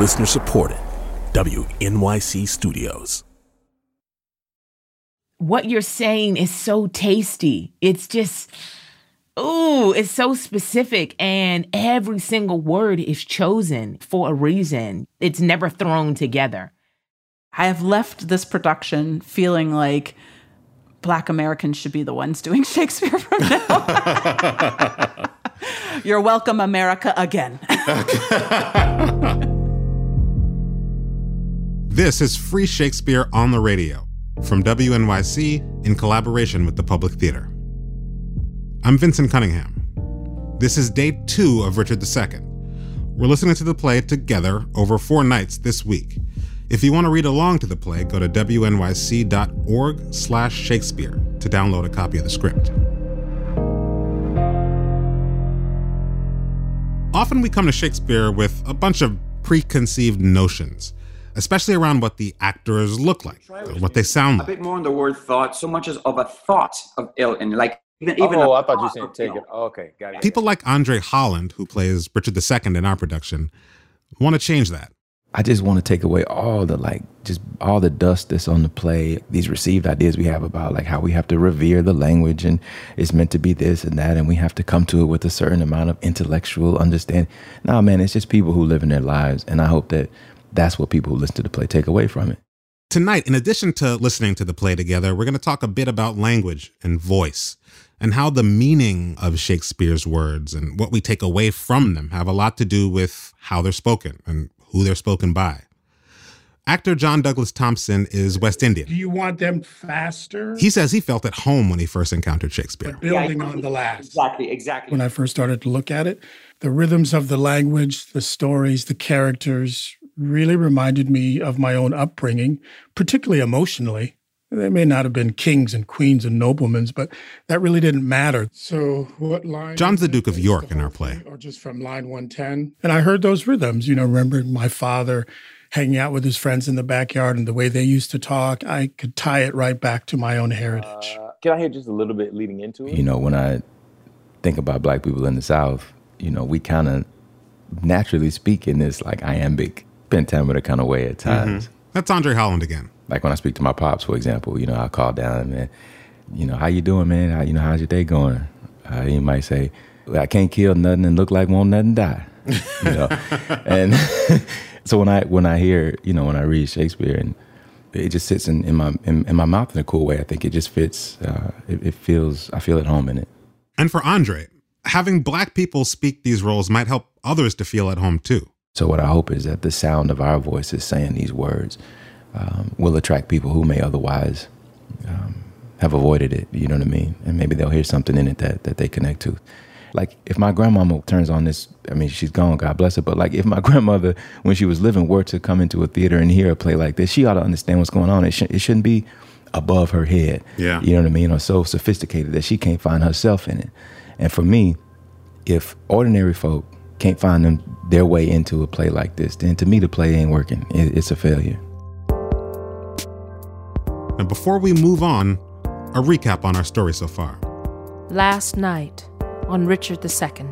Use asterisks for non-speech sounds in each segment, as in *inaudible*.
Listener supported, WNYC Studios. What you're saying is so tasty. It's just, ooh, it's so specific. And every single word is chosen for a reason. It's never thrown together. I have left this production feeling like Black Americans should be the ones doing *laughs* Shakespeare from now. *laughs* You're welcome, America, again. *laughs* this is Free Shakespeare on the Radio from WNYC in collaboration with the Public Theater. I'm Vincent Cunningham. This is day two of Richard II. We're listening to the play together over four nights this week. If you want to read along to the play, go to wnyc.org slash Shakespeare to download a copy of the script. Often we come to Shakespeare with a bunch of preconceived notions, especially around what the actors look like, what they sound like. A bit more on the word thought, so much as of a thought of ill and like even, even oh, oh, I thought you were saying take it. Oh, okay, got it. People like Andre Holland, who plays Richard II in our production, want to change that. I just want to take away all the like just all the dust that's on the play, these received ideas we have about like how we have to revere the language and it's meant to be this and that and we have to come to it with a certain amount of intellectual understanding. No, man, it's just people who live in their lives and I hope that that's what people who listen to the play take away from it. Tonight, in addition to listening to the play together, we're going to talk a bit about language and voice and how the meaning of Shakespeare's words and what we take away from them have a lot to do with how they're spoken and who they're spoken by. Actor John Douglas Thompson is West Indian. Do you want them faster? He says he felt at home when he first encountered Shakespeare. But building on the last. Exactly, exactly. When I first started to look at it, the rhythms of the language, the stories, the characters really reminded me of my own upbringing, particularly emotionally. They may not have been kings and queens and noblemen, but that really didn't matter. So, what line? John's the Duke of York in our play. Or just from line 110. And I heard those rhythms, you know, remember my father hanging out with his friends in the backyard and the way they used to talk. I could tie it right back to my own heritage. Uh, can I hear just a little bit leading into it? You know, when I think about black people in the South, you know, we kind of naturally speak in this like iambic pentameter kind of way at mm-hmm. times. Mm-hmm. That's Andre Holland again. Like when I speak to my pops, for example, you know, I call down and, you know, how you doing, man? How, you know, how's your day going? Uh, he might say, I can't kill nothing and look like won't nothing die. You know, *laughs* and *laughs* so when I when I hear, you know, when I read Shakespeare and it just sits in, in my in, in, my mouth in a cool way. I think it just fits. Uh, it, it feels I feel at home in it. And for Andre, having black people speak these roles might help others to feel at home too. So what I hope is that the sound of our voices saying these words um, will attract people who may otherwise um, have avoided it. You know what I mean? And maybe they'll hear something in it that that they connect to. Like if my grandmama turns on this, I mean she's gone, God bless her. But like if my *laughs* grandmother, when she was living, were to come into a theater and hear a play like this, she ought to understand what's going on. It, sh- it shouldn't be above her head. Yeah, you know what I mean? Or so sophisticated that she can't find herself in it. And for me, if ordinary folk can't find them their way into a play like this, then to me the play ain't working. It, it's a failure. And before we move on, a recap on our story so far. Last night on Richard II.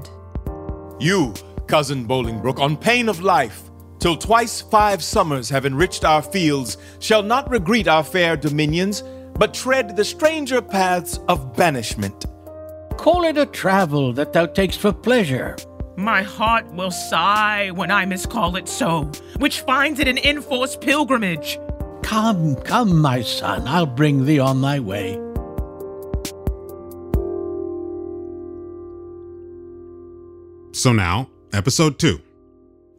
You, cousin Bolingbroke, on pain of life, till twice five summers have enriched our fields, shall not regret our fair dominions, but tread the stranger paths of banishment. Call it a travel that thou takest for pleasure. My heart will sigh when I miscall it so, which finds it an enforced pilgrimage. Come, come, my son, I'll bring thee on thy way. So now, episode two.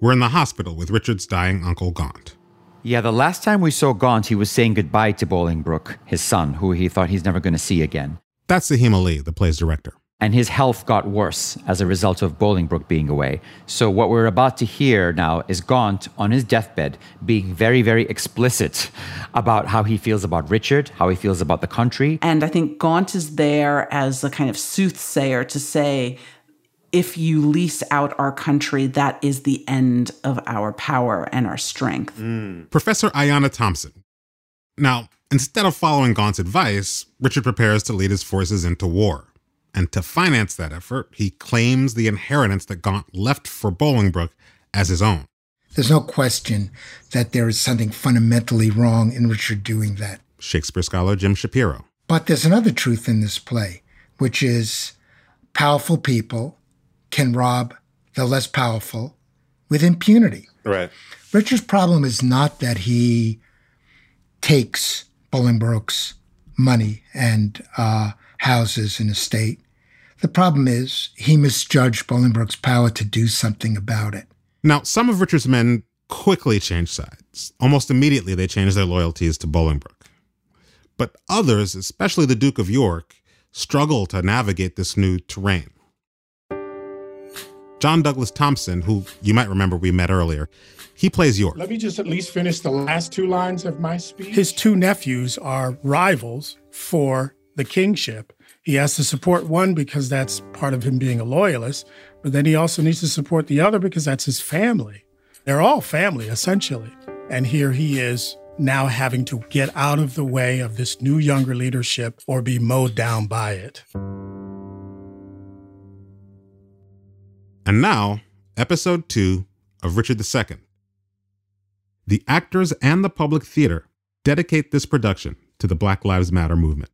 We're in the hospital with Richard's dying uncle Gaunt. Yeah, the last time we saw Gaunt, he was saying goodbye to Bolingbroke, his son, who he thought he's never going to see again. That's Saheem Ali, the play's director and his health got worse as a result of Bolingbroke being away. So, what we're about to hear now is Gaunt on his deathbed being very, very explicit about how he feels about Richard, how he feels about the country. And I think Gaunt is there as a kind of soothsayer to say, if you lease out our country, that is the end of our power and our strength. Mm. Professor Ayanna Thompson. Now, instead of following Gaunt's advice, Richard prepares to lead his forces into war. And to finance that effort, he claims the inheritance that Gaunt left for Bolingbroke as his own. There's no question that there is something fundamentally wrong in Richard doing that. Shakespeare scholar Jim Shapiro. But there's another truth in this play, which is powerful people can rob the less powerful with impunity. Right. Richard's problem is not that he takes Bolingbroke's money and uh, houses and estate. The problem is he misjudged Bolingbroke's power to do something about it. Now, some of Richard's men quickly changed sides. Almost immediately, they changed their loyalties to Bolingbroke. But others, especially the Duke of York, struggle to navigate this new terrain. John Douglas Thompson, who you might remember we met earlier, he plays York. Let me just at least finish the last two lines of my speech. His two nephews are rivals for the kingship. He has to support one because that's part of him being a loyalist, but then he also needs to support the other because that's his family. They're all family, essentially. And here he is now having to get out of the way of this new younger leadership or be mowed down by it. And now, episode two of Richard II. The actors and the public theater dedicate this production to the Black Lives Matter movement.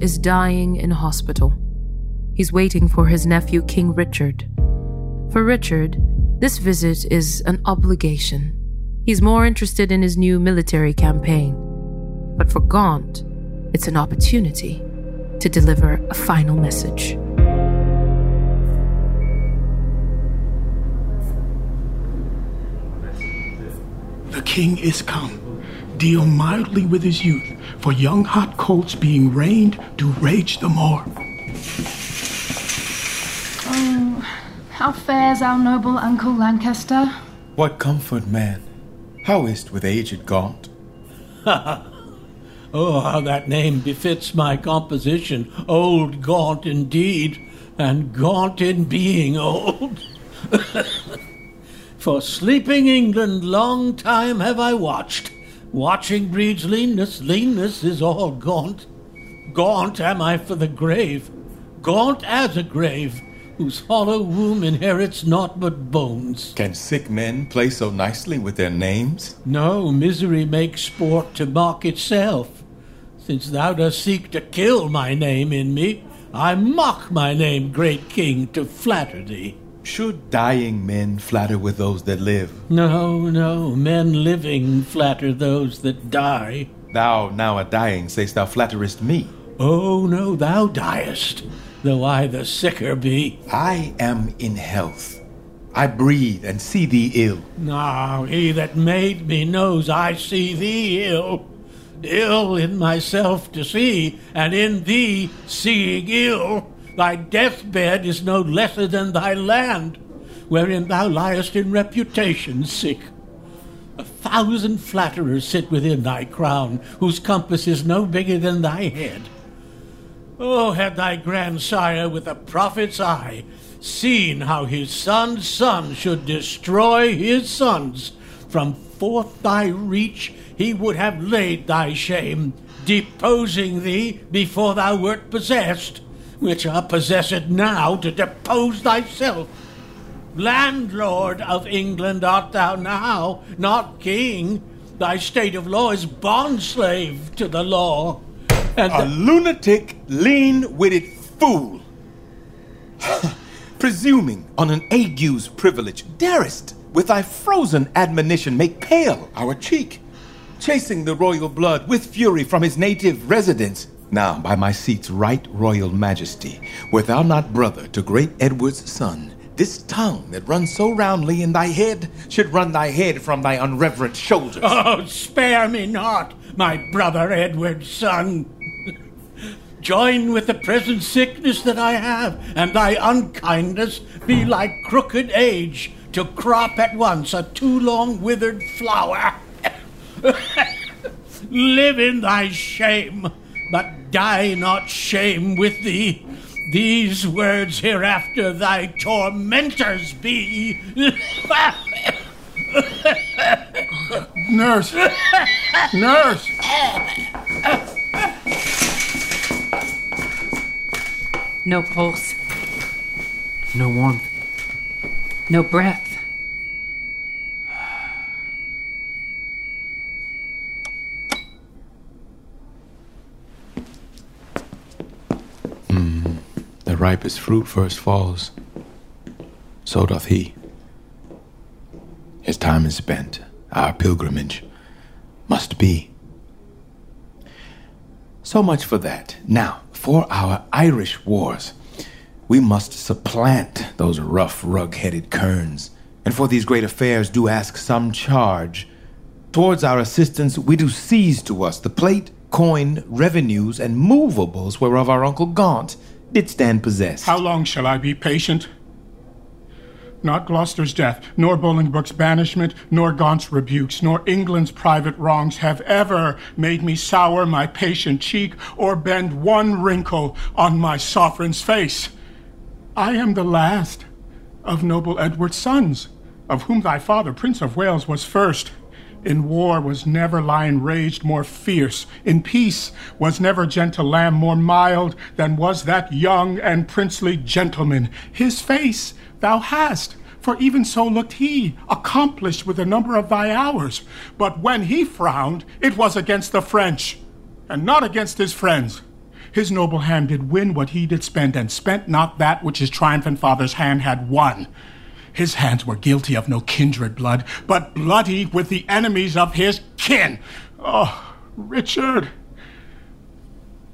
Is dying in hospital. He's waiting for his nephew, King Richard. For Richard, this visit is an obligation. He's more interested in his new military campaign. But for Gaunt, it's an opportunity to deliver a final message. The king is come. Deal mildly with his youth, for young hot colts being reined do rage the more. Oh, how fares our noble Uncle Lancaster? What comfort, man? How is't with aged Gaunt? *laughs* oh, how that name befits my composition. Old Gaunt indeed, and gaunt in being old. *laughs* For sleeping England long time have I watched. Watching breeds leanness, leanness is all gaunt. Gaunt am I for the grave, gaunt as a grave, whose hollow womb inherits naught but bones. Can sick men play so nicely with their names? No, misery makes sport to mock itself. Since thou dost seek to kill my name in me, I mock my name, great king, to flatter thee. Should dying men flatter with those that live? No, no, men living flatter those that die. Thou, now a dying, sayst thou flatterest me? Oh, no, thou diest, though I the sicker be. I am in health. I breathe and see thee ill. Now, he that made me knows I see thee ill. Ill in myself to see, and in thee seeing ill. Thy deathbed is no lesser than thy land, wherein thou liest in reputation sick. A thousand flatterers sit within thy crown, whose compass is no bigger than thy head. Oh, had thy grandsire with a prophet's eye seen how his son's son should destroy his sons, from forth thy reach he would have laid thy shame, deposing thee before thou wert possessed which are possessed now to depose thyself. Landlord of England art thou now, not king, Thy state of law is bondslave to the law. And a lunatic, lean witted fool. *laughs* Presuming on an ague's privilege, darest with thy frozen admonition make pale our cheek, chasing the royal blood with fury from his native residence. Now, by my seat's right royal majesty, wert thou not brother to great Edward's son, this tongue that runs so roundly in thy head should run thy head from thy unreverent shoulders. *laughs* Oh, spare me not, my brother Edward's son. Join with the present sickness that I have, and thy unkindness be like crooked age to crop at once a too long withered flower. *laughs* Live in thy shame, but die not shame with thee. These words hereafter thy tormentors be. *laughs* Nurse! Nurse! No pulse. No warmth. No breath. Ripest fruit first falls. So doth he. His time is spent. Our pilgrimage must be. So much for that. Now, for our Irish wars, we must supplant those rough, rug headed kerns, and for these great affairs do ask some charge. Towards our assistance, we do seize to us the plate, coin, revenues, and movables whereof our Uncle Gaunt did stand possessed. How long shall I be patient? Not Gloucester's death, nor Bolingbroke's banishment, nor Gaunt's rebukes, nor England's private wrongs have ever made me sour my patient cheek or bend one wrinkle on my sovereign's face. I am the last of noble Edward's sons, of whom thy father, Prince of Wales, was first. In war was never lion raged more fierce. In peace was never gentle lamb more mild than was that young and princely gentleman. His face thou hast, for even so looked he, accomplished with the number of thy hours. But when he frowned, it was against the French, and not against his friends. His noble hand did win what he did spend, and spent not that which his triumphant father's hand had won. His hands were guilty of no kindred blood, but bloody with the enemies of his kin. Oh, Richard!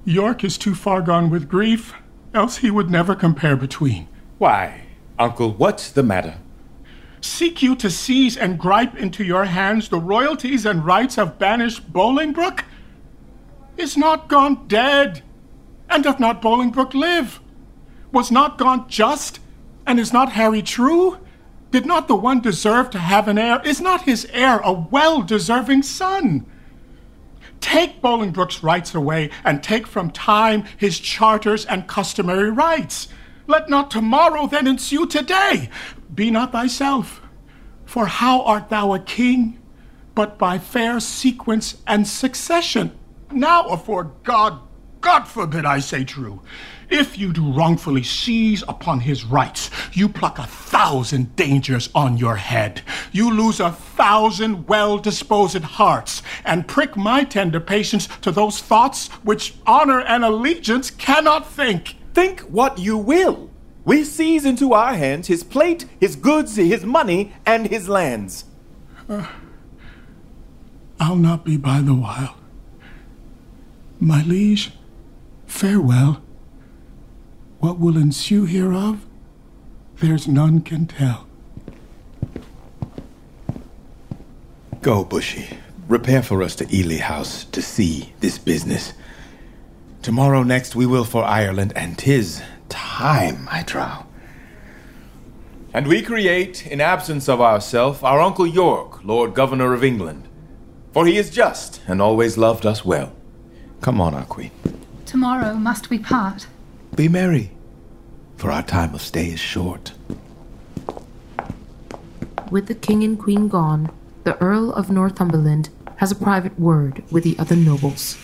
York is too far gone with grief, else he would never compare between. Why, Uncle, what's the matter? Seek you to seize and gripe into your hands the royalties and rights of banished Bolingbroke? Is not Gaunt dead? And doth not Bolingbroke live? Was not Gaunt just? And is not Harry true? Did not the one deserve to have an heir? Is not his heir a well deserving son? Take Bolingbroke's rights away, and take from time his charters and customary rights. Let not tomorrow then ensue today. Be not thyself. For how art thou a king, but by fair sequence and succession? Now, afore God, God forbid I say true, if you do wrongfully seize upon his rights, you pluck a thousand dangers on your head. You lose a thousand well disposed hearts, and prick my tender patience to those thoughts which honor and allegiance cannot think. Think what you will. We seize into our hands his plate, his goods, his money, and his lands. Uh, I'll not be by the while. My liege, farewell. What will ensue hereof, there's none can tell. Go, Bushy. Repair for us to Ely House to see this business. Tomorrow next we will for Ireland, and 'tis time, I trow. And we create, in absence of ourself, our Uncle York, Lord Governor of England. For he is just, and always loved us well. Come on, our queen. Tomorrow must we part. Be merry, for our time of stay is short. With the king and queen gone, the Earl of Northumberland has a private word with the other nobles.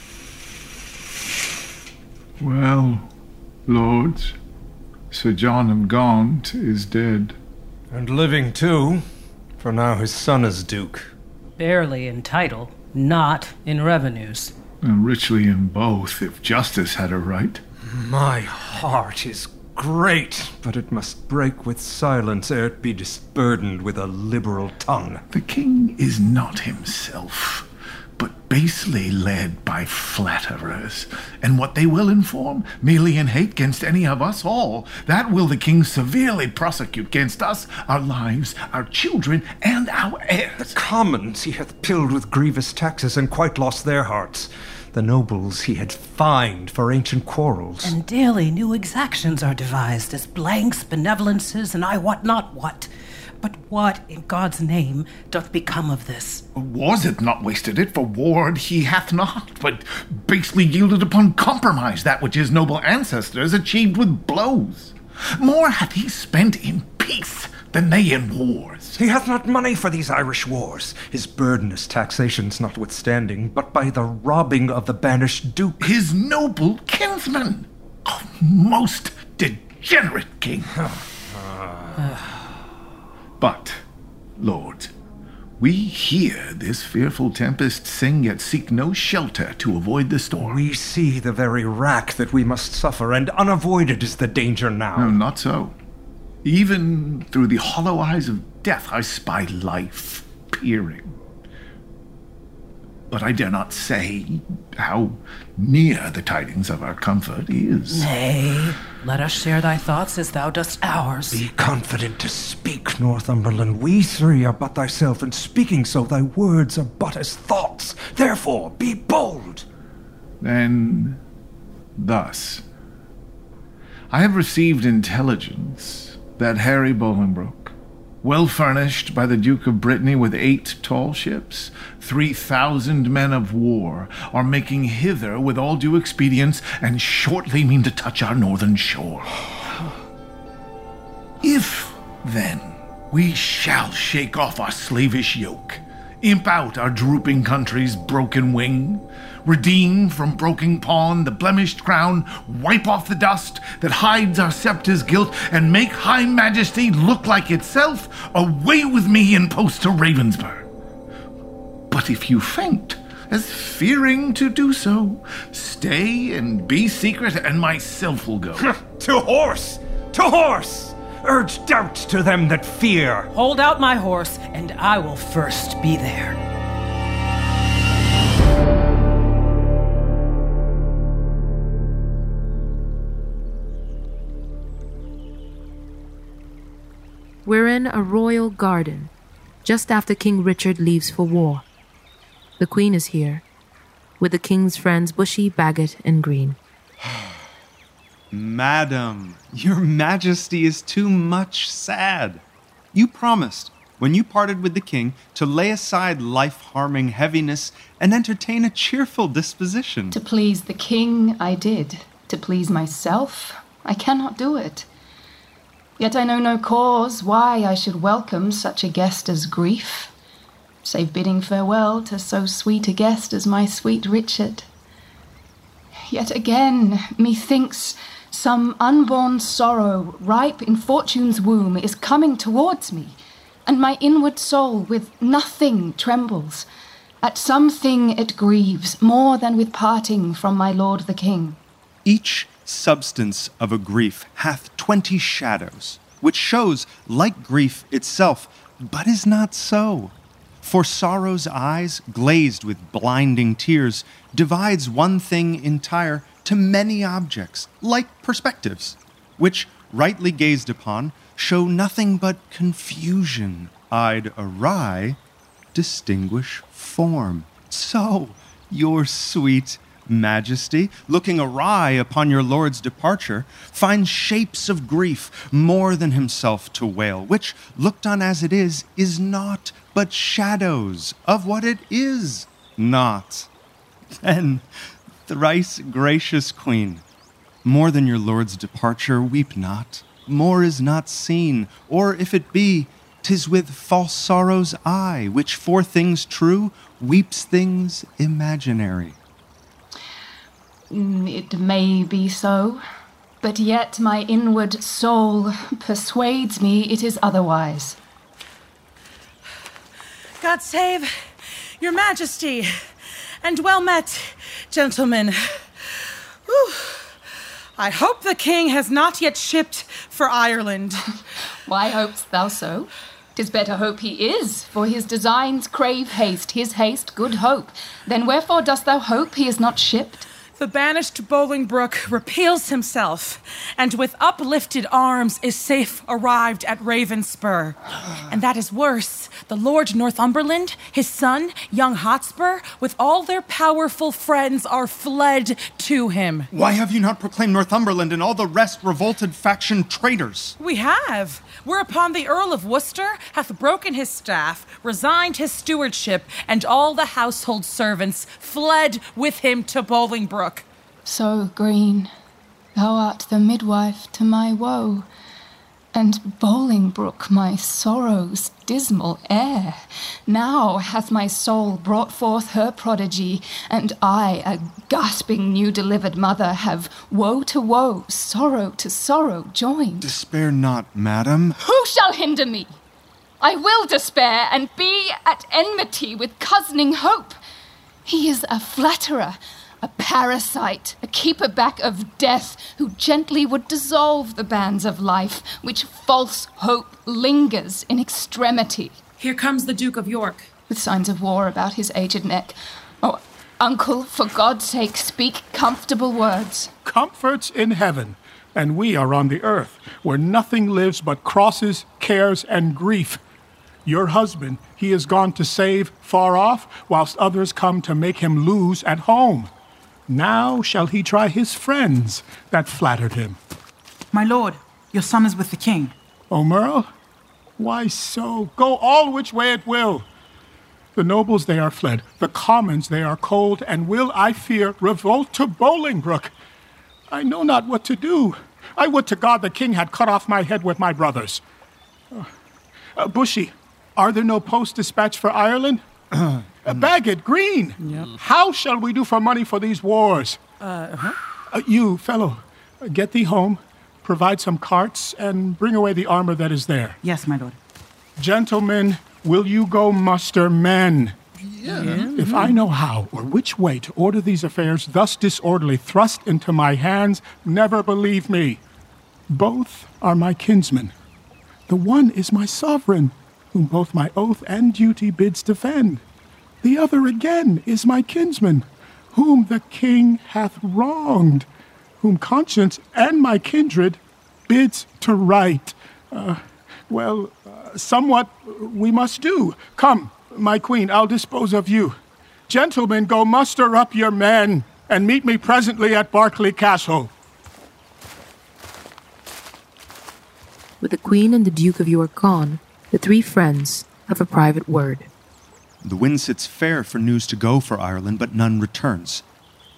Well, lords, Sir John of Gaunt is dead. And living too, for now his son is Duke. Barely in title, not in revenues. And richly in both, if justice had a right. My heart is great, but it must break with silence ere it be disburdened with a liberal tongue. The king is not himself, but basely led by flatterers. And what they will inform, merely in hate against any of us all, that will the king severely prosecute against us, our lives, our children, and our heirs. The commons he hath pilled with grievous taxes and quite lost their hearts. The nobles he had fined for ancient quarrels. And daily new exactions are devised as blanks, benevolences, and I wot not what. But what, in God's name, doth become of this? Was it not wasted it for ward he hath not, but basely yielded upon compromise that which his noble ancestors achieved with blows? More hath he spent in peace than they in wars. He hath not money for these Irish wars, his burdenous taxations notwithstanding, but by the robbing of the banished duke. His noble kinsman! Oh, most degenerate king! *sighs* Ah. but, lords, we hear this fearful tempest sing, yet seek no shelter to avoid the storm. We see the very rack that we must suffer, and unavoided is the danger now. No, not so. Even through the hollow eyes of death, I spy life peering. But I dare not say how near the tidings of our comfort is. Nay, let us share thy thoughts as thou dost ours. Be confident to speak, Northumberland. We three are but thyself, and speaking so, thy words are but as thoughts. Therefore, be bold. Then, thus, I have received intelligence that Harry Bolingbroke, well furnished by the Duke of Brittany with eight tall ships, three thousand men of war, are making hither with all due expedience, and shortly mean to touch our northern shore. If, then, we shall shake off our slavish yoke, imp out our drooping country's broken wing, redeem from broken pawn the blemished crown, wipe off the dust that hides our scepter's guilt, and make high majesty look like itself, away with me and post to Ravenspurgh. But if you faint, as fearing to do so, stay and be secret, and myself will go. to horse! To horse! Urge doubt to them that fear. Hold out my horse, and I will first be there. We're in a royal garden, just after King Richard leaves for war. The Queen is here, with the King's friends Bushy, Bagot, and Green. *sighs* Madam, your majesty is too much sad. You promised, when you parted with the king, to lay aside life harming heaviness and entertain a cheerful disposition. To please the king, I did. To please myself, I cannot do it. Yet I know no cause why I should welcome such a guest as grief, save bidding farewell to so sweet a guest as my sweet Richard. Yet again, methinks some unborn sorrow, ripe in fortune's womb, is coming towards me, and my inward soul with nothing trembles. At something it grieves more than with parting from my lord the king. Each substance of a grief hath twenty shadows, which shows like grief itself, but is not so. For sorrow's eyes, glazed with blinding tears, divides one thing entire to many objects, like perspectives, which, rightly gazed upon, show nothing but confusion, eyed awry, distinguish form. So, your sweet Majesty, looking awry upon your lord's departure, finds shapes of grief more than himself to wail, which, looked on as it is, is naught but shadows of what it is not. Then, thrice gracious Queen, more than your lord's departure, weep not. More is not seen, or if it be, 'tis with false sorrow's eye, which for things true weeps things imaginary. Mm, It may be so, but yet my inward soul persuades me it is otherwise. God save Your Majesty, and well met, gentlemen. Whew. I hope the king has not yet shipped for Ireland. *laughs* Why hopest thou so? Tis better hope he is, for his designs crave haste, his haste good hope. Then wherefore dost thou hope he is not shipped? The banished Bolingbroke repeals himself, and with uplifted arms is safe arrived at Ravenspur. And that is worse. The Lord Northumberland, his son, young Hotspur, with all their powerful friends are fled to him. Why have you not proclaimed Northumberland and all the rest revolted faction traitors? We have. Whereupon the Earl of Worcester hath broken his staff, resigned his stewardship, and all the household servants fled with him to Bolingbroke. So, Green, thou art the midwife to my woe, and Bolingbroke my sorrow's dismal heir. Now hath my soul brought forth her prodigy, and I, a gasping new delivered mother, have woe to woe, sorrow to sorrow joined. Despair not, madam. Who shall hinder me? I will despair and be at enmity with cousining hope. He is a flatterer, a parasite, a keeper back of death, who gently would dissolve the bands of life, which false hope lingers in extremity. Here comes the Duke of York. With signs of war about his aged neck. Oh, uncle, for God's sake, speak comfortable words. Comforts in heaven, and we are on the earth, where nothing lives but crosses, cares, and grief. Your husband, he is gone to save far off, whilst others come to make him lose at home. Now shall he try his friends that flattered him. My lord, your son is with the king. Aumerle? Why so? Go all which way it will. The nobles they are fled, the commons they are cold, and will, I fear, revolt to Bolingbroke. I know not what to do. I would to God the king had cut off my head with my brothers. Uh, uh, Bushy, are there no post dispatch for Ireland? *clears throat* uh, Bagot, Green, how shall we do for money for these wars? Uh-huh. Uh, you, fellow, uh, get thee home, provide some carts, and bring away the armor that is there. Yes, my lord. Gentlemen, will you go muster men? Yeah. If I know how or which way to order these affairs thus disorderly thrust into my hands, never believe me. Both are my kinsmen. The one is my sovereign, whom both my oath and duty bids defend. The other again is my kinsman, whom the king hath wronged, whom conscience and my kindred bids to right. Uh, well, uh, somewhat we must do. Come, my queen, I'll dispose of you. Gentlemen, go muster up your men and meet me presently at Berkeley Castle. With the Queen and the Duke of York gone, the three friends have a private word. The wind sits fair for news to go for Ireland, but none returns.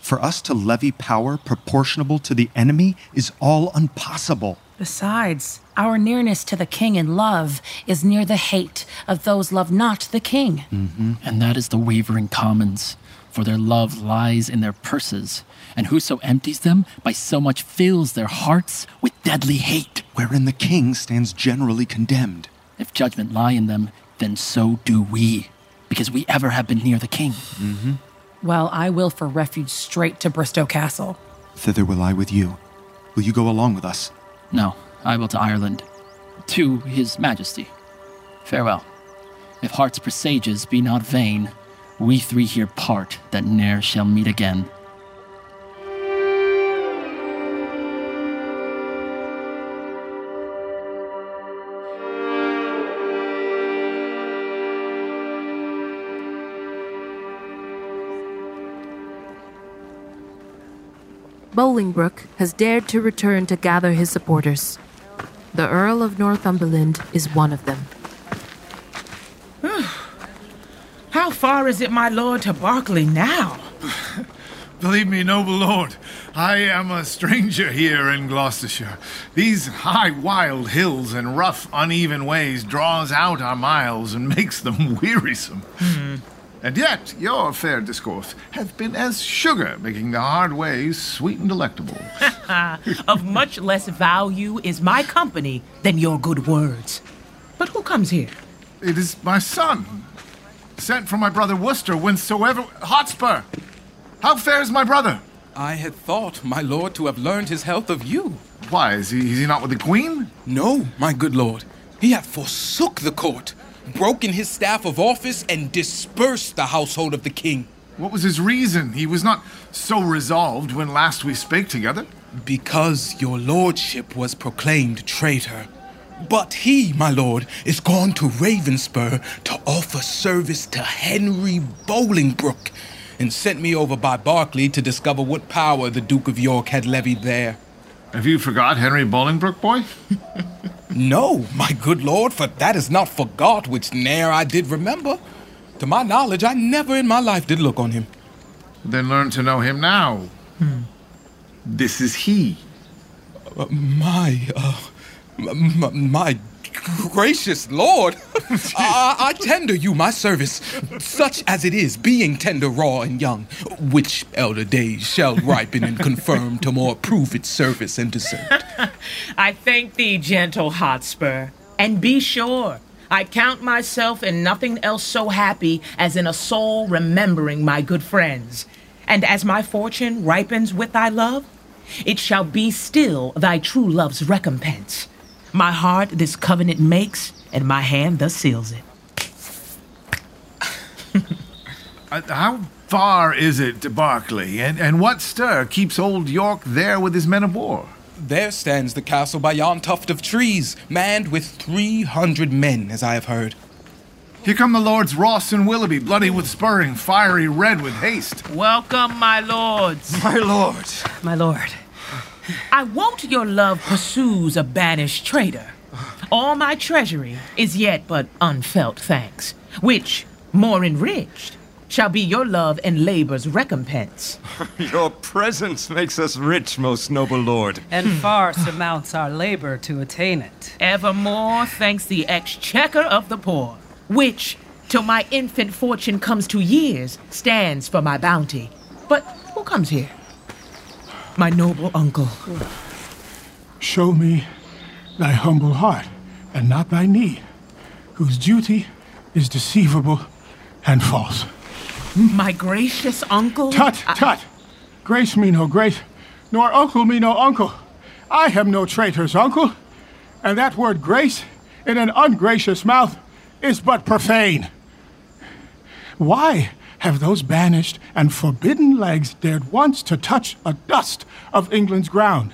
For us to levy power proportionable to the enemy is all impossible. Besides, our nearness to the king in love is near the hate of those love not the king. Mm-hmm. And that is the wavering commons, for their love lies in their purses, and whoso empties them by so much fills their hearts with deadly hate. Wherein the king stands generally condemned. If judgment lie in them, then so do we, because we ever have been near the king. Mm-hmm. Well, I will for refuge straight to Bristow Castle. Thither will I with you. Will you go along with us? No, I will to Ireland. To his majesty. Farewell. If heart's presages be not vain, we three here part that ne'er shall meet again. Bolingbroke has dared to return to gather his supporters. The Earl of Northumberland is one of them. *sighs* How far is it, my lord, to Berkeley now? *sighs* Believe me, noble lord, I am a stranger here in Gloucestershire. These high, wild hills and rough, uneven ways draws out our miles and makes them *laughs* wearisome. Hmm. And yet, your fair discourse hath been as sugar, making the hard ways sweet and delectable. *laughs* of much less value is my company than your good words. But who comes here? It is my son. sent from my brother Worcester whensoever. Hotspur! How fares my brother? I had thought, my lord, to have learned his health of you. Why, is he, is he not with the queen? No, my good lord. He hath forsook the court, broken his staff of office, and dispersed the household of the king. What was his reason? He was not so resolved when last we spake together. Because your lordship was proclaimed traitor. But he, my lord, is gone to Ravenspur to offer service to Henry Bolingbroke, and sent me over by Berkeley to discover what power the Duke of York had levied there. Have you forgot Henry Bolingbroke, boy? *laughs* no, my good lord, for that is not forgot which ne'er I did remember. To my knowledge, I never in my life did look on him. Then learn to know him now. Hmm. This is he. Uh, my, uh, m- my gracious lord, *laughs* I-, I tender you my service, such as it is, being tender, raw, and young, which elder days shall ripen and confirm to more prove its service and descent. *laughs* I thank thee, gentle Hotspur, and be sure. I count myself in nothing else so happy as in a soul remembering my good friends. And as my fortune ripens with thy love, it shall be still thy true love's recompense. My heart this covenant makes, and my hand thus seals it. *laughs* uh, how far is it to Berkeley, and, and what stir keeps old York there with his men of war? There stands the castle by yon tuft of trees, manned with three hundred men, as I have heard. Here come the lords Ross and Willoughby, bloody with spurring, fiery red with haste. Welcome, my lords. My lord. My lord. I wot your love pursues a banished traitor. All my treasury is yet but unfelt thanks, which, more enriched, shall be your love and labor's recompense. *laughs* your presence makes us rich, most noble lord. And hmm. far surmounts our labor to attain it. Evermore thanks the exchequer of the poor, which, till my infant fortune comes to years, stands for my bounty. But who comes here? My noble uncle. Show me thy humble heart, and not thy need, whose duty is deceivable and false. My gracious uncle? Tut, tut! Grace me no grace, nor uncle me no uncle. I am no traitor's uncle, and that word grace in an ungracious mouth is but profane. Why have those banished and forbidden legs dared once to touch a dust of England's ground?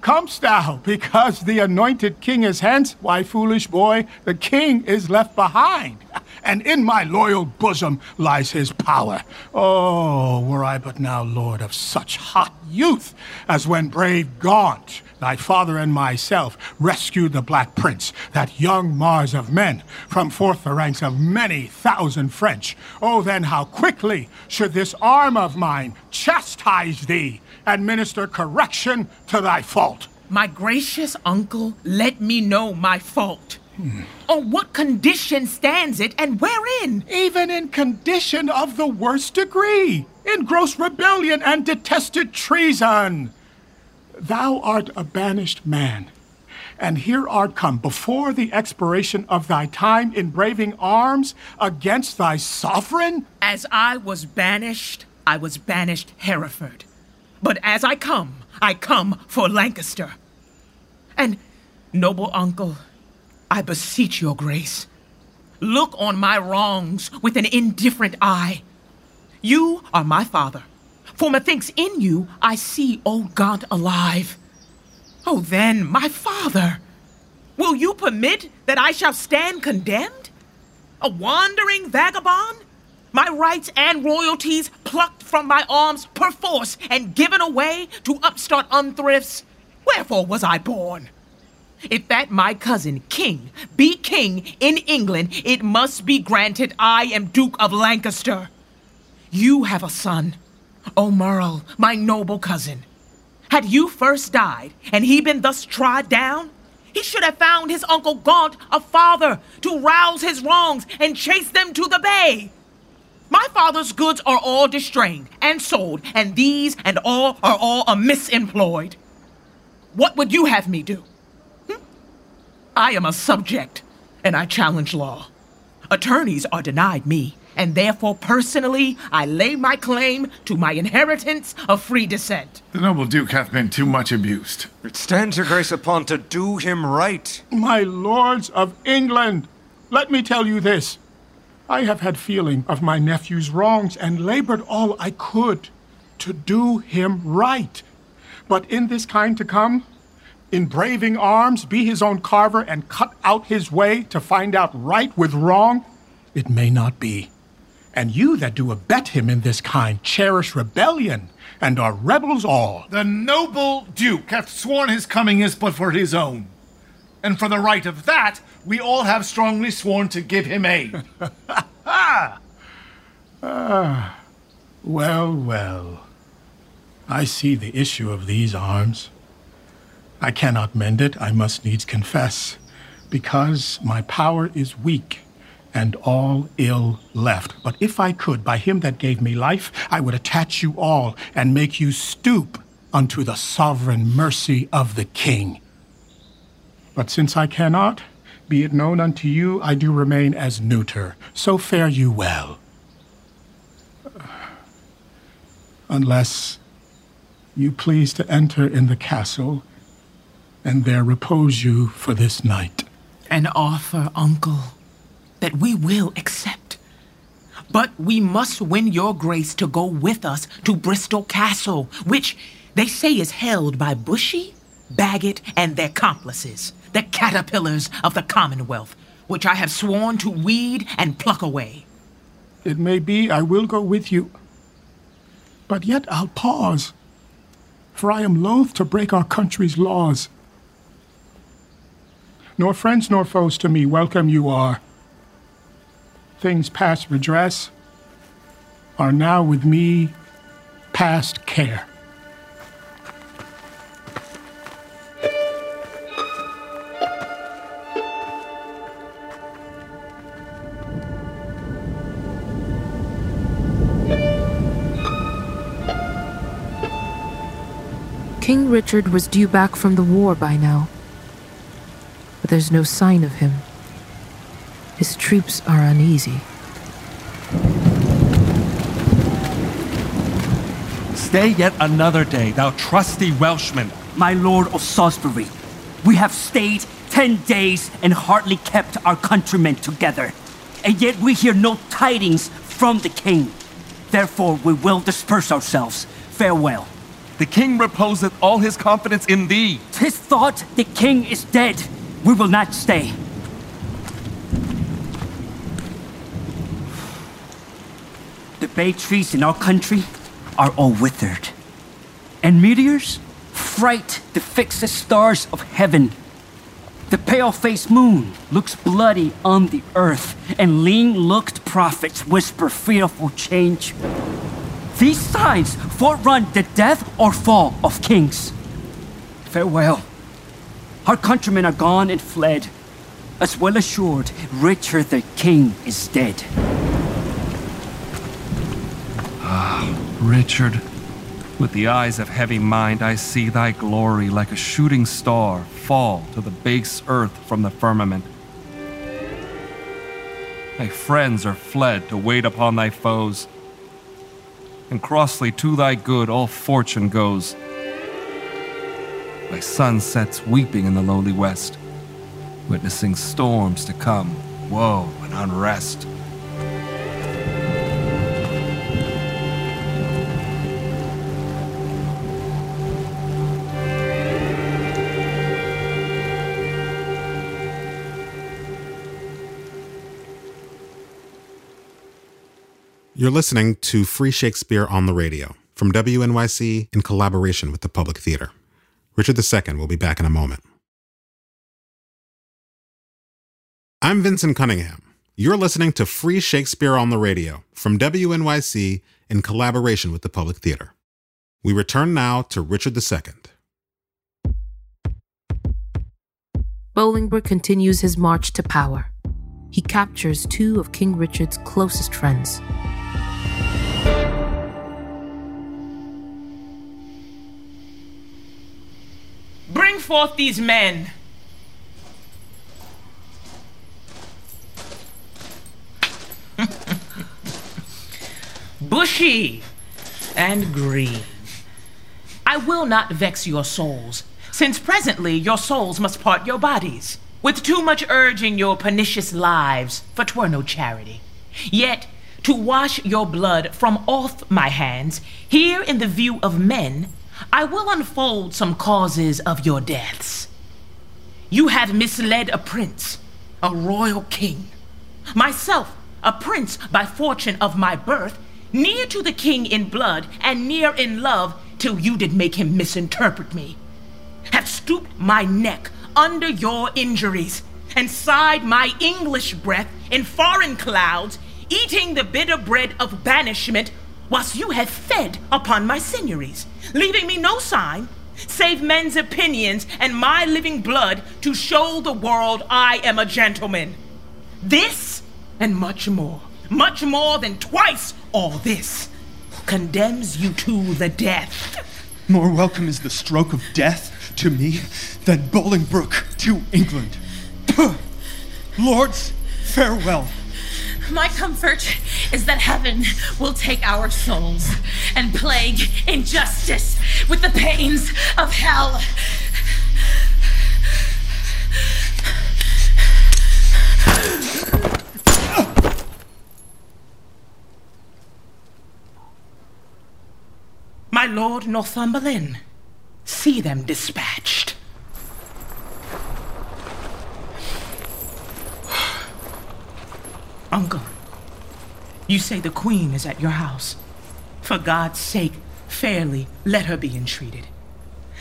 Comest thou because the anointed king is hence? Why, foolish boy, the king is left behind, and in my loyal bosom lies his power. Oh, were I but now lord of such hot youth as when brave Gaunt, thy father and myself, rescued the Black Prince, that young Mars of men, from forth the ranks of many thousand French. Oh, then how quickly should this arm of mine chastise thee! administer correction to thy fault. My gracious uncle, let me know my fault. Hmm. On what condition stands it, and wherein? Even in condition of the worst degree, in gross rebellion and detested treason. Thou art a banished man, and here art come before the expiration of thy time in braving arms against thy sovereign? As I was banished, I was banished Hereford. But as I come, I come for Lancaster. And, noble uncle, I beseech your grace, look on my wrongs with an indifferent eye. You are my father, for methinks in you I see old God alive. Oh, then, my father, will you permit that I shall stand condemned? A wandering vagabond? my rights and royalties plucked from my arms perforce and given away to upstart unthrifts. Wherefore was I born? If that my cousin, king, be king in England, it must be granted I am Duke of Lancaster. You have a son, Aumerle, my noble cousin. Had you first died, and he been thus trod down, he should have found his uncle Gaunt a father to rouse his wrongs and chase them to the bay. My father's goods are all distrained and sold, and these and all are all amiss employed. What would you have me do? Hm? I am a subject, and I challenge law. Attorneys are denied me, and therefore personally I lay my claim to my inheritance of free descent. The noble duke hath been too much abused. It stands your grace upon to do him right. My lords of England, let me tell you this. I have had feeling of my nephew's wrongs and labored all I could to do him right. But in this kind to come, in braving arms, be his own carver, and cut out his way to find out right with wrong, it may not be. And you that do abet him in this kind cherish rebellion, and are rebels all. The noble duke hath sworn his coming is but for his own. And for the right of that, we all have strongly sworn to give him aid. ah! *laughs* Ah, well, well. I see the issue of these arms. I cannot mend it, I must needs confess, because my power is weak and all ill left. But if I could, by him that gave me life, I would attach you all and make you stoop unto the sovereign mercy of the king. But since I cannot, be it known unto you, I do remain as neuter. So fare you well. Unless you please to enter in the castle and there repose you for this night. An offer, uncle, that we will accept. But we must win your grace to go with us to Bristol Castle, which they say is held by Bushy, Bagot, and their accomplices, the caterpillars of the Commonwealth, which I have sworn to weed and pluck away. It may be I will go with you, but yet I'll pause, for I am loath to break our country's laws. Nor friends nor foes to me welcome you are. Things past redress are now with me past care. King Richard was due back from the war by now, but there's no sign of him. His troops are uneasy. Stay yet another day, thou trusty Welshman. My lord of Salisbury, we have stayed ten days and hardly kept our countrymen together, and yet we hear no tidings from the king. Therefore, we will disperse ourselves. Farewell. The king reposeth all his confidence in thee. Tis thought the king is dead. We will not stay. Bay trees in our country are all withered. And meteors fright the fixed stars of heaven. The pale faced moon looks bloody on the earth, and lean looked prophets whisper fearful change. These signs forerun the death or fall of kings. Farewell. Our countrymen are gone and fled. As well assured, Richard the King is dead. Ah, Richard, with the eyes of heavy mind, I see thy glory like a shooting star fall to the base earth from the firmament. Thy friends are fled to wait upon thy foes, and crossly to thy good all fortune goes. Thy sun sets weeping in the lowly west, witnessing storms to come, woe and unrest. You're listening to Free Shakespeare on the Radio from WNYC in collaboration with the Public Theater. Richard II will be back in a moment. I'm Vincent Cunningham. You're listening to Free Shakespeare on the Radio from WNYC in collaboration with the Public Theater. We return now to Richard II. Bolingbroke continues his march to power. He captures two of King Richard's closest friends. Bring forth these men. *laughs* bushy, and green. I will not vex your souls, since presently your souls must part your bodies, with too much urging your pernicious lives, for twere no charity. Yet, to wash your blood from off my hands, here in the view of men, I will unfold some causes of your deaths. You have misled a prince, a royal king. Myself, a prince by fortune of my birth, near to the king in blood and near in love, till you did make him misinterpret me. Have stooped my neck under your injuries, and sighed my English breath in foreign clouds, eating the bitter bread of banishment, whilst you have fed upon my seigneuries, leaving me no sign save men's opinions and my living blood to show the world I am a gentleman. This and much more, much more than twice all this, condemns you to the death. More welcome is the stroke of death to me than Bolingbroke to England. *sighs* Lords, farewell. My comfort is that heaven will take our souls and plague injustice with the pains of hell. My lord Northumberland, see them dispatched. *sighs* Uncle, you say the queen is at your house. For God's sake, fairly let her be entreated.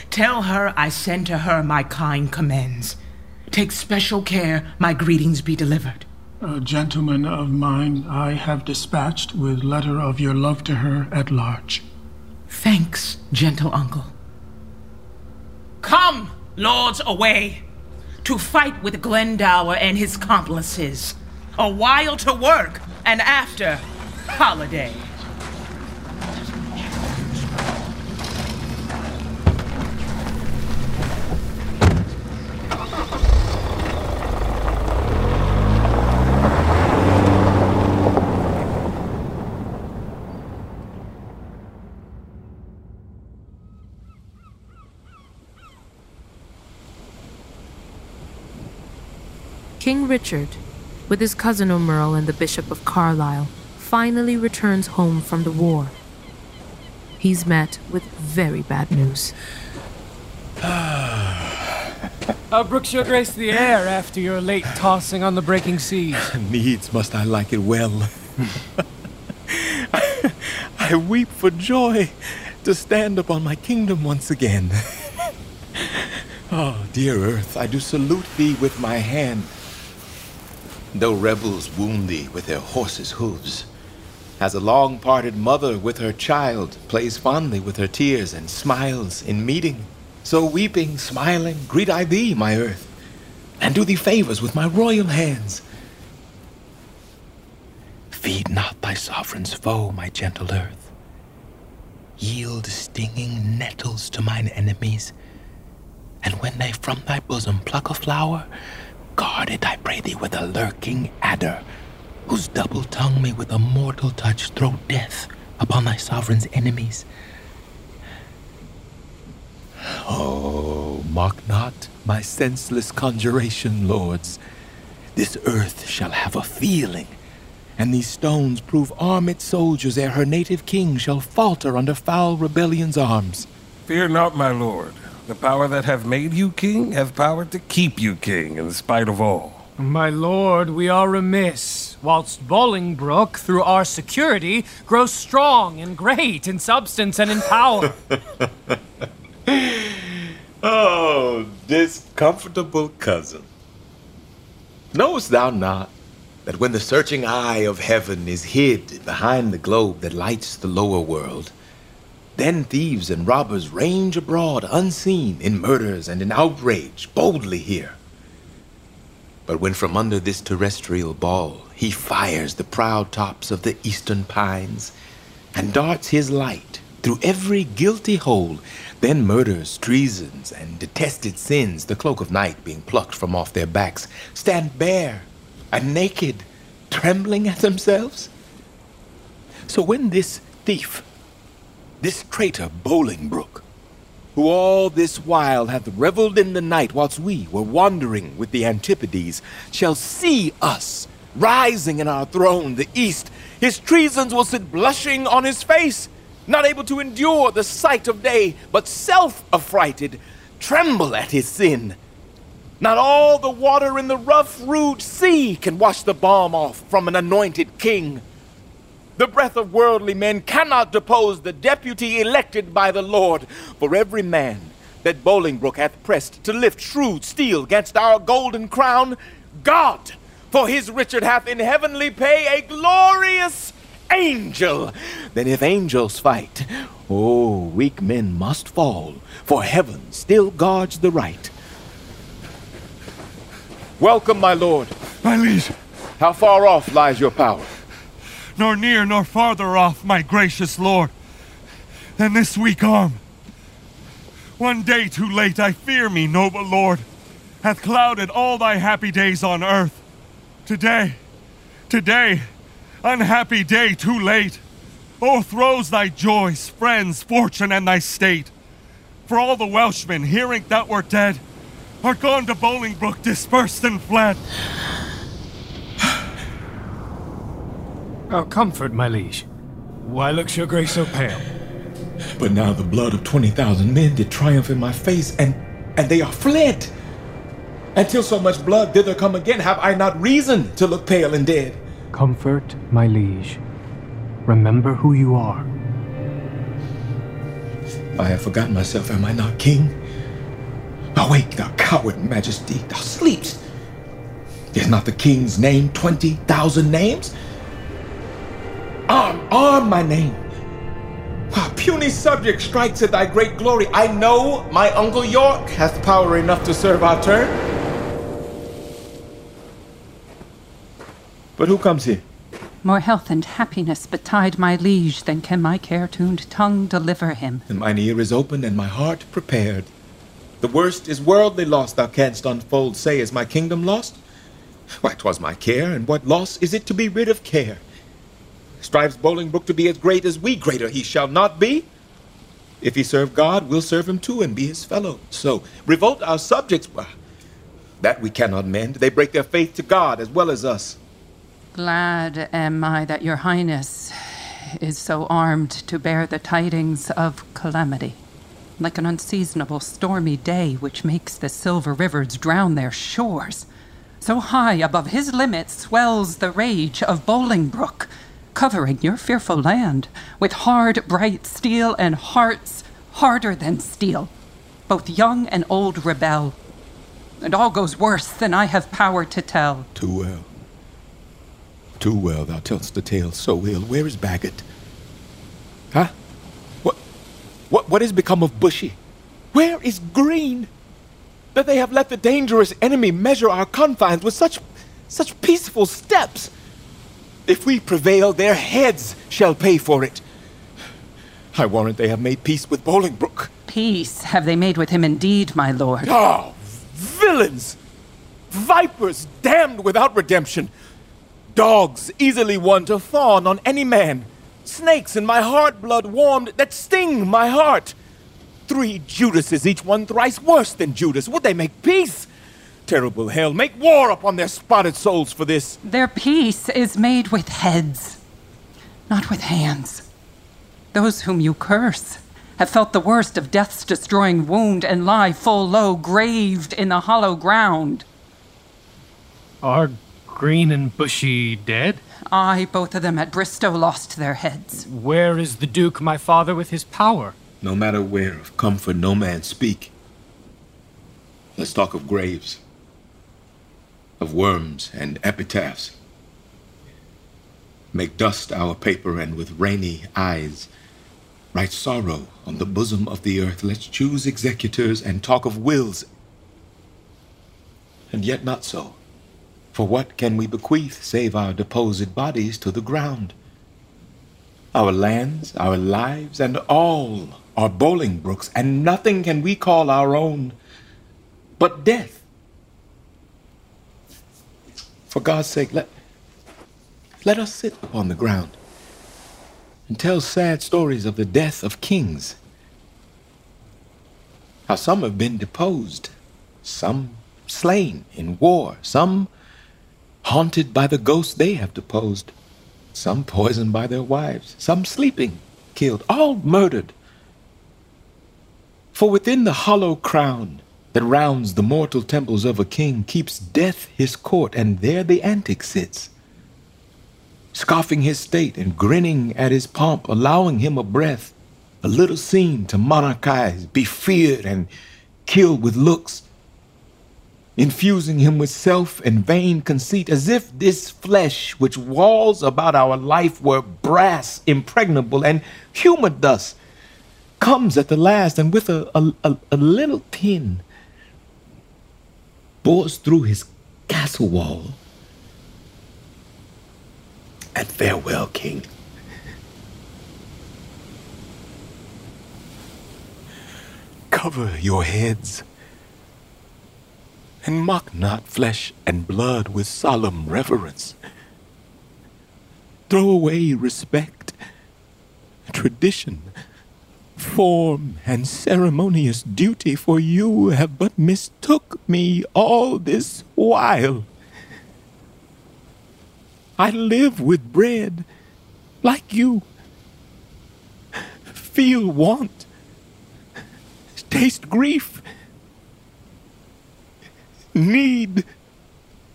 Tell her I send to her my kind commends. Take special care my greetings be delivered. A gentleman of mine I have dispatched with letter of your love to her at large. Thanks, gentle uncle. Come, lords, away to fight with Glendower and his accomplices. A while to work, and after, holiday. King Richard, with his cousin Aumerle and the Bishop of Carlisle, finally returns home from the war. He's met with very bad news. *sighs* How brooks your grace the air after your late tossing on the breaking seas? *laughs* Needs must I like it well. *laughs* I weep for joy to stand upon my kingdom once again. *laughs* oh, dear earth, I do salute thee with my hand. Though rebels wound thee with their horses' hooves, as a long parted mother with her child plays fondly with her tears and smiles in meeting, so weeping, smiling, greet I thee, my earth, and do thee favors with my royal hands. Feed not thy sovereign's foe, my gentle earth. Yield stinging nettles to mine enemies, and when they from thy bosom pluck a flower, guard it, I pray thee, with a lurking adder, whose double tongue may with a mortal touch throw death upon thy sovereign's enemies. Oh, mock not my senseless conjuration, lords. This earth shall have a feeling, and these stones prove armed soldiers ere her native king shall falter under foul rebellion's arms. Fear not, my lord. The power that have made you king have power to keep you king in spite of all. My lord, we are remiss, whilst Bolingbroke, through our security, grows strong and great in substance and in power. *laughs* Oh, this comfortable cousin. Knowest thou not that when the searching eye of heaven is hid behind the globe that lights the lower world, then thieves and robbers range abroad unseen in murders and in outrage boldly here? But when from under this terrestrial ball he fires the proud tops of the eastern pines and darts his light through every guilty hole, then murders, treasons, and detested sins, the cloak of night being plucked from off their backs, stand bare and naked, trembling at themselves? So when this thief, this traitor Bolingbroke, who all this while hath revelled in the night whilst we were wandering with the Antipodes, shall see us rising in our throne, the east, his treasons will sit blushing on his face, not able to endure the sight of day, but self affrighted, tremble at his sin. Not all the water in the rough, rude sea can wash the balm off from an anointed king. The breath of worldly men cannot depose the deputy elected by the Lord. For every man that Bolingbroke hath pressed to lift shrewd steel against our golden crown, God, for his Richard hath in heavenly pay a glorious angel. Then if angels fight, oh, weak men must fall, for heaven still guards the right. Welcome, my lord. My liege. How far off lies your power? Nor near nor farther off, my gracious lord, than this weak arm. One day too late, I fear me, noble lord, hath clouded all thy happy days on earth. Today, today, unhappy day too late, o'erthrows thy joys, friends, fortune, and thy state. For all the Welshmen, hearing that we're dead, are gone to Bolingbroke, dispersed and fled. Oh, comfort, my liege. Why looks your grace so pale? But now the blood of 20,000 men did triumph in my face, and, and they are fled. Until so much blood thither come again, have I not reason to look pale and dead? Comfort, my liege. Remember who you are. I have forgotten myself, am I not king? Awake, thou coward majesty, thou sleepst. Is not the king's name 20,000 names? Arm, arm my name. Ah, puny subject strikes at thy great glory. I know my uncle York hath power enough to serve our turn. But who comes here? More health and happiness betide my liege than can my care-tuned tongue deliver him. And mine ear is open and my heart prepared. The worst is worldly loss thou canst unfold. Say, is my kingdom lost? Why, 'twas my care, and what loss is it to be rid of care? Strives Bolingbroke to be as great as we, greater he shall not be. If he serve God, we'll serve him too and be his fellow. So, revolt our subjects, well, that we cannot mend. They break their faith to God as well as us. Glad am I that your highness is so armed to bear the tidings of calamity. Like an unseasonable stormy day which makes the silver rivers drown their shores. So high above his limits swells the rage of Bolingbroke, covering your fearful land with hard, bright steel and hearts harder than steel. Both young and old rebel. And all goes worse than I have power to tell. Too well. Too well thou tell'st the tale so ill. Where is Bagot? Huh? What, what, what is become of Bushy? Where is Green? That they have let the dangerous enemy measure our confines with such, such peaceful steps. If we prevail, their heads shall pay for it. I warrant they have made peace with Bolingbroke. Peace have they made with him indeed, my lord. Oh, villains! Vipers damned without redemption! Dogs easily won to fawn on any man! Snakes in my heart blood warmed that sting my heart! Three Judases, each one thrice worse than Judas. Would they make peace? Terrible hell, make war upon their spotted souls for this. Their peace is made with heads, not with hands. Those whom you curse have felt the worst of death's destroying wound and lie full low, graved in the hollow ground. Are Green and Bushy dead? Aye, both of them at Bristow lost their heads. Where is the Duke, my father, with his power? No matter where, of comfort no man speak. Let's talk of graves, of worms and epitaphs. Make dust our paper and with rainy eyes write sorrow on the bosom of the earth. Let's choose executors and talk of wills. And yet not so. For what can we bequeath save our deposed bodies to the ground? Our lands, our lives, and all are Bolingbroke's, and nothing can we call our own but death. For God's sake, let, let us sit upon the ground. and tell sad stories of the death of kings. How some have been deposed, some slain in war, some haunted by the ghosts they have deposed, some poisoned by their wives, some sleeping, killed, all murdered. For within the hollow crown that rounds the mortal temples of a king keeps death his court, and there the antic sits, scoffing his state and grinning at his pomp, allowing him a breath, a little scene to monarchize, be feared and killed with looks, infusing him with self and vain conceit, as if this flesh which walls about our life were brass impregnable and humid dust, comes at the last and with a, a, a, a little pin bores through his castle wall. And farewell, king. Cover your heads, and mock not flesh and blood with solemn reverence. Throw away respect, tradition, form, and ceremonious duty, for you have but mistook me all this while. I live with bread, like you. Feel want, taste grief, need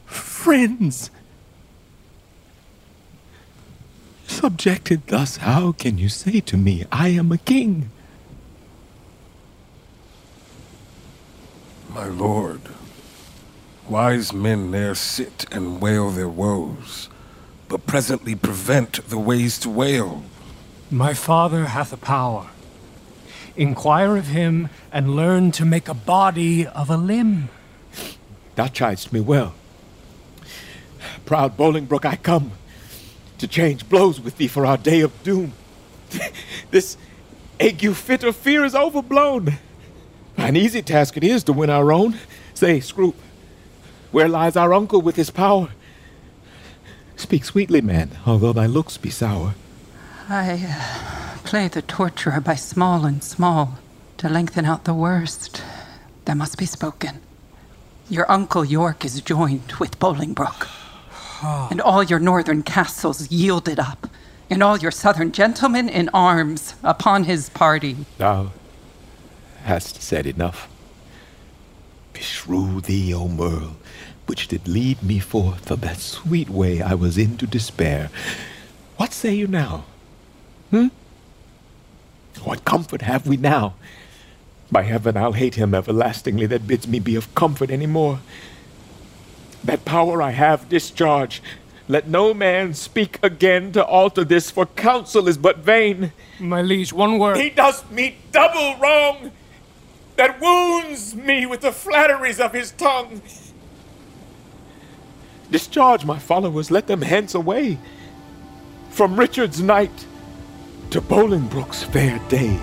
friends. Subjected thus, how can you say to me, I am a king? My lord, wise men there sit and wail their woes, but presently prevent the ways to wail. My father hath a power. Inquire of him and learn to make a body of a limb. Thou chidest me well. Proud Bolingbroke, I come to change blows with thee for our day of doom. *laughs* this ague fit of fear is overblown. An easy task it is to win our own. Say, Scroop, where lies our uncle with his power? Speak sweetly, man, although thy looks be sour. I uh, play the torturer by small and small to lengthen out the worst that must be spoken. Your uncle York is joined with Bolingbroke, *sighs* and all your northern castles yielded up, and all your southern gentlemen in arms upon his party. Thou hast said enough. Beshrew thee, Aumerle, which did lead me forth of that sweet way I was in to despair. What say you now? Hmm? What comfort have we now? By heaven, I'll hate him everlastingly that bids me be of comfort any more. That power I have discharge. Let no man speak again to alter this, for counsel is but vain. My liege, one word. He does me double wrong, that wounds me with the flatteries of his tongue. Discharge my followers, let them hence away. From Richard's night to Bolingbroke's fair day.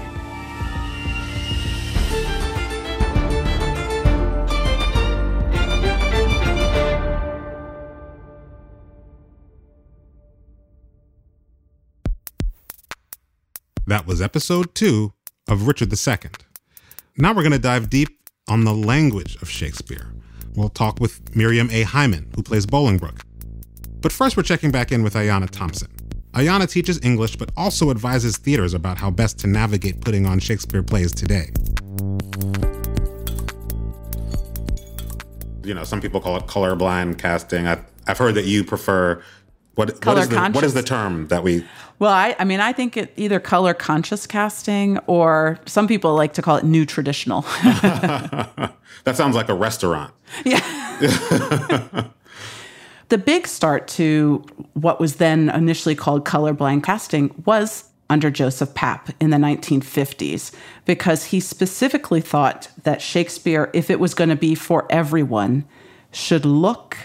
That was episode two of Richard II. Now we're going to dive deep on the language of Shakespeare. We'll talk with Miriam A. Hyman, who plays Bolingbroke. But first, we're checking back in with Ayanna Thompson. Ayanna teaches English, but also advises theaters about how best to navigate putting on Shakespeare plays today. You know, some people call it colorblind casting. I, I've heard that you prefer what, what, is the, what is the term that we Well, I, I mean, I think it either color conscious casting or some people like to call it new traditional. *laughs* *laughs* that sounds like a restaurant. Yeah. the big start to what was then initially called colorblind casting was under Joseph Papp in the 1950s, because he specifically thought that Shakespeare, if it was going to be for everyone, should look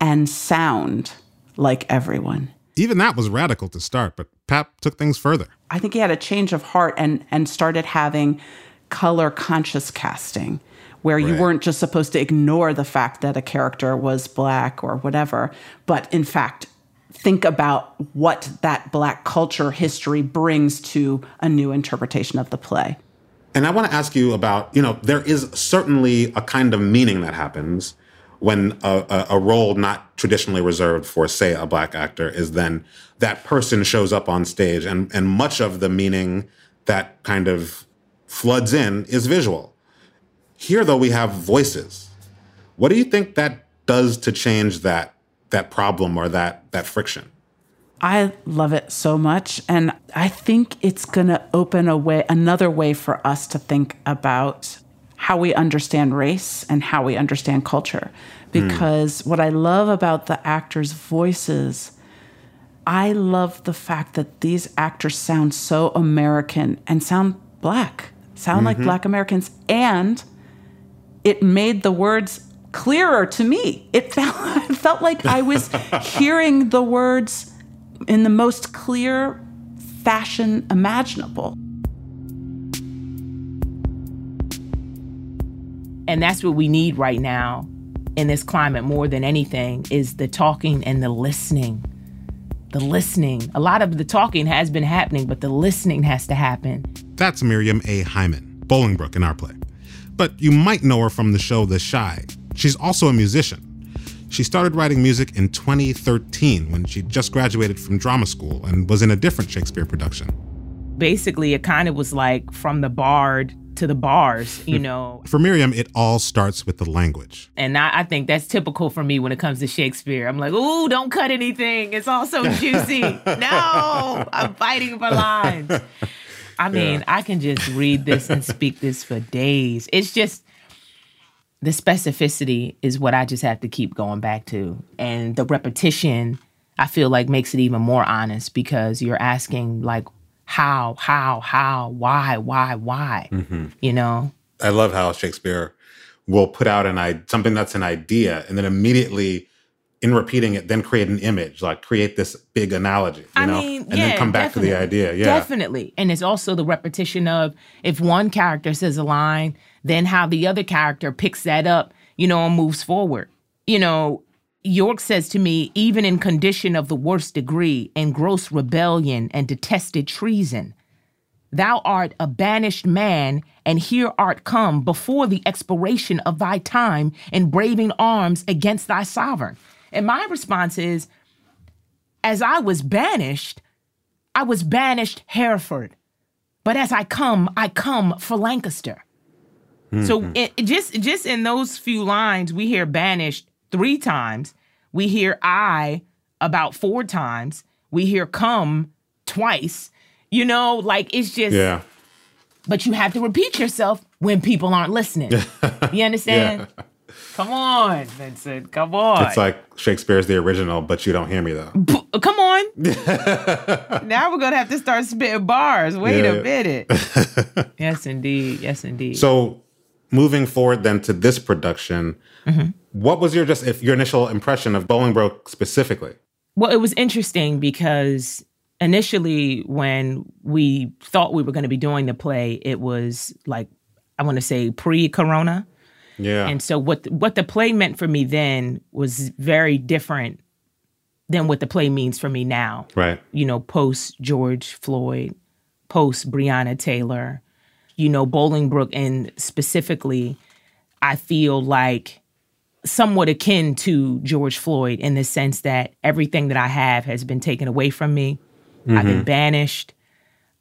and sound like everyone. Even that was radical to start, but Papp took things further. I think he had a change of heart and and started having color conscious casting where you weren't just supposed to ignore the fact that a character was black or whatever, but in fact think about what that Black culture history brings to a new interpretation of the play. And I want to ask you about, you know, there is certainly a kind of meaning that happens when a, a, role not traditionally reserved for, say, a black actor is then that person shows up on stage. And, and much of the meaning that kind of floods in is visual. Here, though, we have voices. What do you think that does to change that, that problem or that, that friction? I love it so much. And I think it's going to open a way, another way for us to think about how we understand race and how we understand culture. Because mm. what I love about the actors' voices, I love the fact that these actors sound so American and sound black, sound mm-hmm. like black Americans. And it made the words clearer to me. It *laughs* felt, it felt like I was *laughs* hearing the words in the most clear fashion imaginable. And that's what we need right now in this climate more than anything is the talking and the listening. The listening. A lot of the talking has been happening, but the listening has to happen. That's Miriam A. Hyman, Bolingbroke in our play. But you might know her from the show The Chi. She's also a musician. She started writing music in 2013 when she just graduated from drama school and was in a different Shakespeare production. Basically, it kind of was like from the bard to the bars, you know. for Miriam, it all starts with the language. And I, I, think that's typical for me when it comes to Shakespeare. I'm like, ooh, don't cut anything. It's all so juicy. *laughs* no, I'm fighting for lines. I mean, yeah. I can just read this and speak this for days. It's just the specificity is what I just have to keep going back to. And the repetition, I feel like makes it even more honest because you're asking like how, how, how, why, why, why. Mm-hmm. You know? I love how Shakespeare will put out an idea, something that's an idea, and then immediately in repeating it, then create an image, like create this big analogy, you I know, mean, and yeah, then come back definitely. to the idea. Yeah, definitely. And it's also the repetition of if one character says a line, then how the other character picks that up, you know, and moves forward. You know, York says to me, even in condition of the worst degree, in gross rebellion and detested treason, thou art a banished man, and here art come before the expiration of thy time in braving arms against thy sovereign. And my response is as I was banished, I was banished Hereford. But as I come, I come for Lancaster. Mm-hmm. So it, just just in those few lines, we hear banished three times. We hear I about four times. We hear come twice. You know, like it's just yeah. But you have to repeat yourself when people aren't listening. *laughs* you understand? yeah. Come on, Vincent. Come on. It's like Shakespeare's the original, but you don't hear me though. come on. *laughs* now we're gonna have to start spitting bars. Wait yeah. a minute. *laughs* yes, indeed. Yes, indeed. So, moving forward then to this production, mm-hmm. What was your just if your initial impression of Bolingbroke specifically? Well, it was interesting because initially when we thought we were going to be doing the play, it was like I want to say pre-corona. Yeah. And so what what the play meant for me then was very different than what the play means for me now. Right. You know, post George Floyd, post Breonna Taylor, you know, Bolingbroke, and specifically, I feel like somewhat akin to George Floyd in the sense that everything that I have has been taken away from me. Mm-hmm. I've been mm-hmm. banished.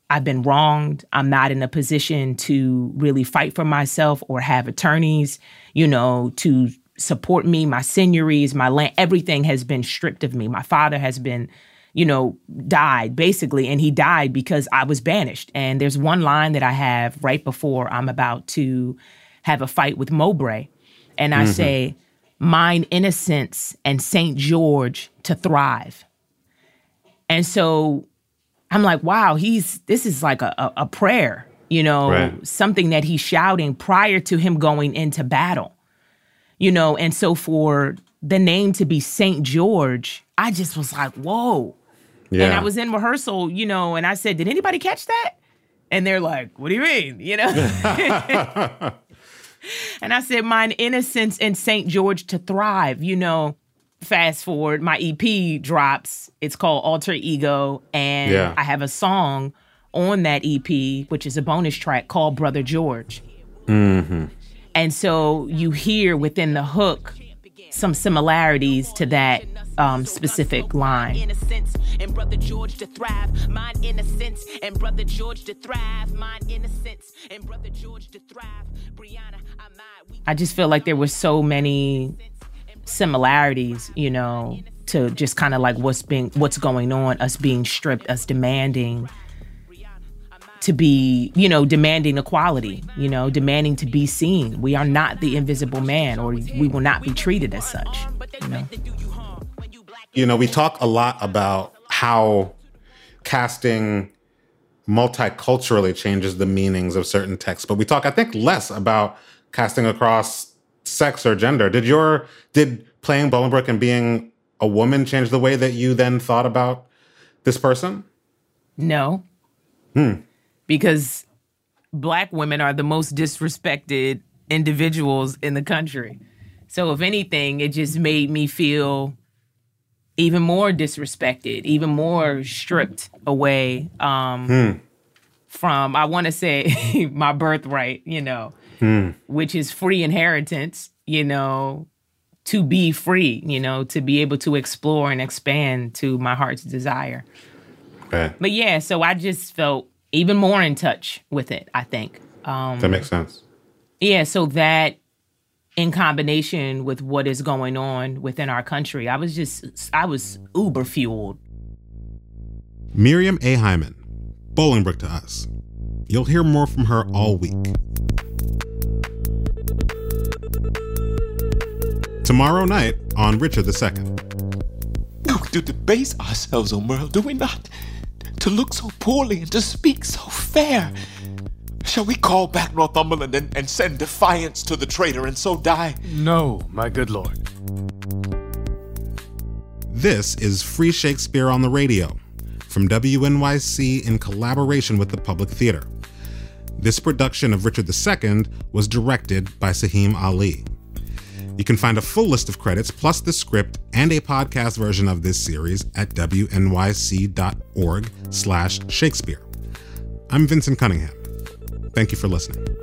I've been wronged. I'm not in a position to really fight for myself or have attorneys, you know, to support me. My seigneuries, my land, everything has been stripped of me. My father has been, you know, died basically, and he died because I was banished. And there's one line that I have right before I'm about to have a fight with Mowbray. And I mm-hmm. say, mine innocence and St. George to thrive. And so I'm like, wow, he's this is like a, a, a prayer, you know, right. something that he's shouting prior to him going into battle. You know, and so for the name to be St. George, I just was like, whoa. Yeah. And I was in rehearsal, you know, and I said, Did anybody catch that? And they're like, What do you mean? You know? *laughs* *laughs* *laughs* and I said, Mine innocence and St. George to thrive, you know. fast forward, my EP drops. It's called Alter Ego, and Yeah. I have a song on that EP, which is a bonus track called Brother George. Mm-hmm. And so you hear within the hook some similarities to that um, specific line. I just feel like there were so many similarities, you know, to just kind of like what's being what's going on, us being stripped, us demanding to be, you know, demanding equality, you know, demanding to be seen. We are not the invisible man or we will not be treated as such, you know. You know, we talk a lot about how casting multiculturally changes the meanings of certain texts, but we talk, I think, less about casting across sex or gender. Did your did playing Bolingbroke and being a woman change the way that you then thought about this person? No, Hmm. Because black women are the most disrespected individuals in the country. So if anything, it just made me feel even more disrespected, even more stripped away um, Hmm. from I want to say *laughs* my birthright, you know, Hmm. which is free inheritance, you know, to be free, you know, to be able to explore and expand to my heart's desire. Okay. But yeah, so I just felt even more in touch with it, I think. Um, That makes sense. yeah, so that in combination with what is going on within our country, I was just, I was uber fueled. Miriam A. Hyman, Bolingbroke to us. You'll hear more from her all week. Tomorrow night on Richard II. We do debase ourselves, Aumerle, do we not? To look so poorly and to speak so fair. Shall we call back Northumberland and, and send defiance to the traitor and so die? No, my good lord. This is Free Shakespeare on the Radio from WNYC in collaboration with the Public Theater. This production of Richard II was directed by Saheem Ali. You can find a full list of credits plus the script and a podcast version of this series at wnyc.org slash Shakespeare. I'm Vincent Cunningham. Thank you for listening.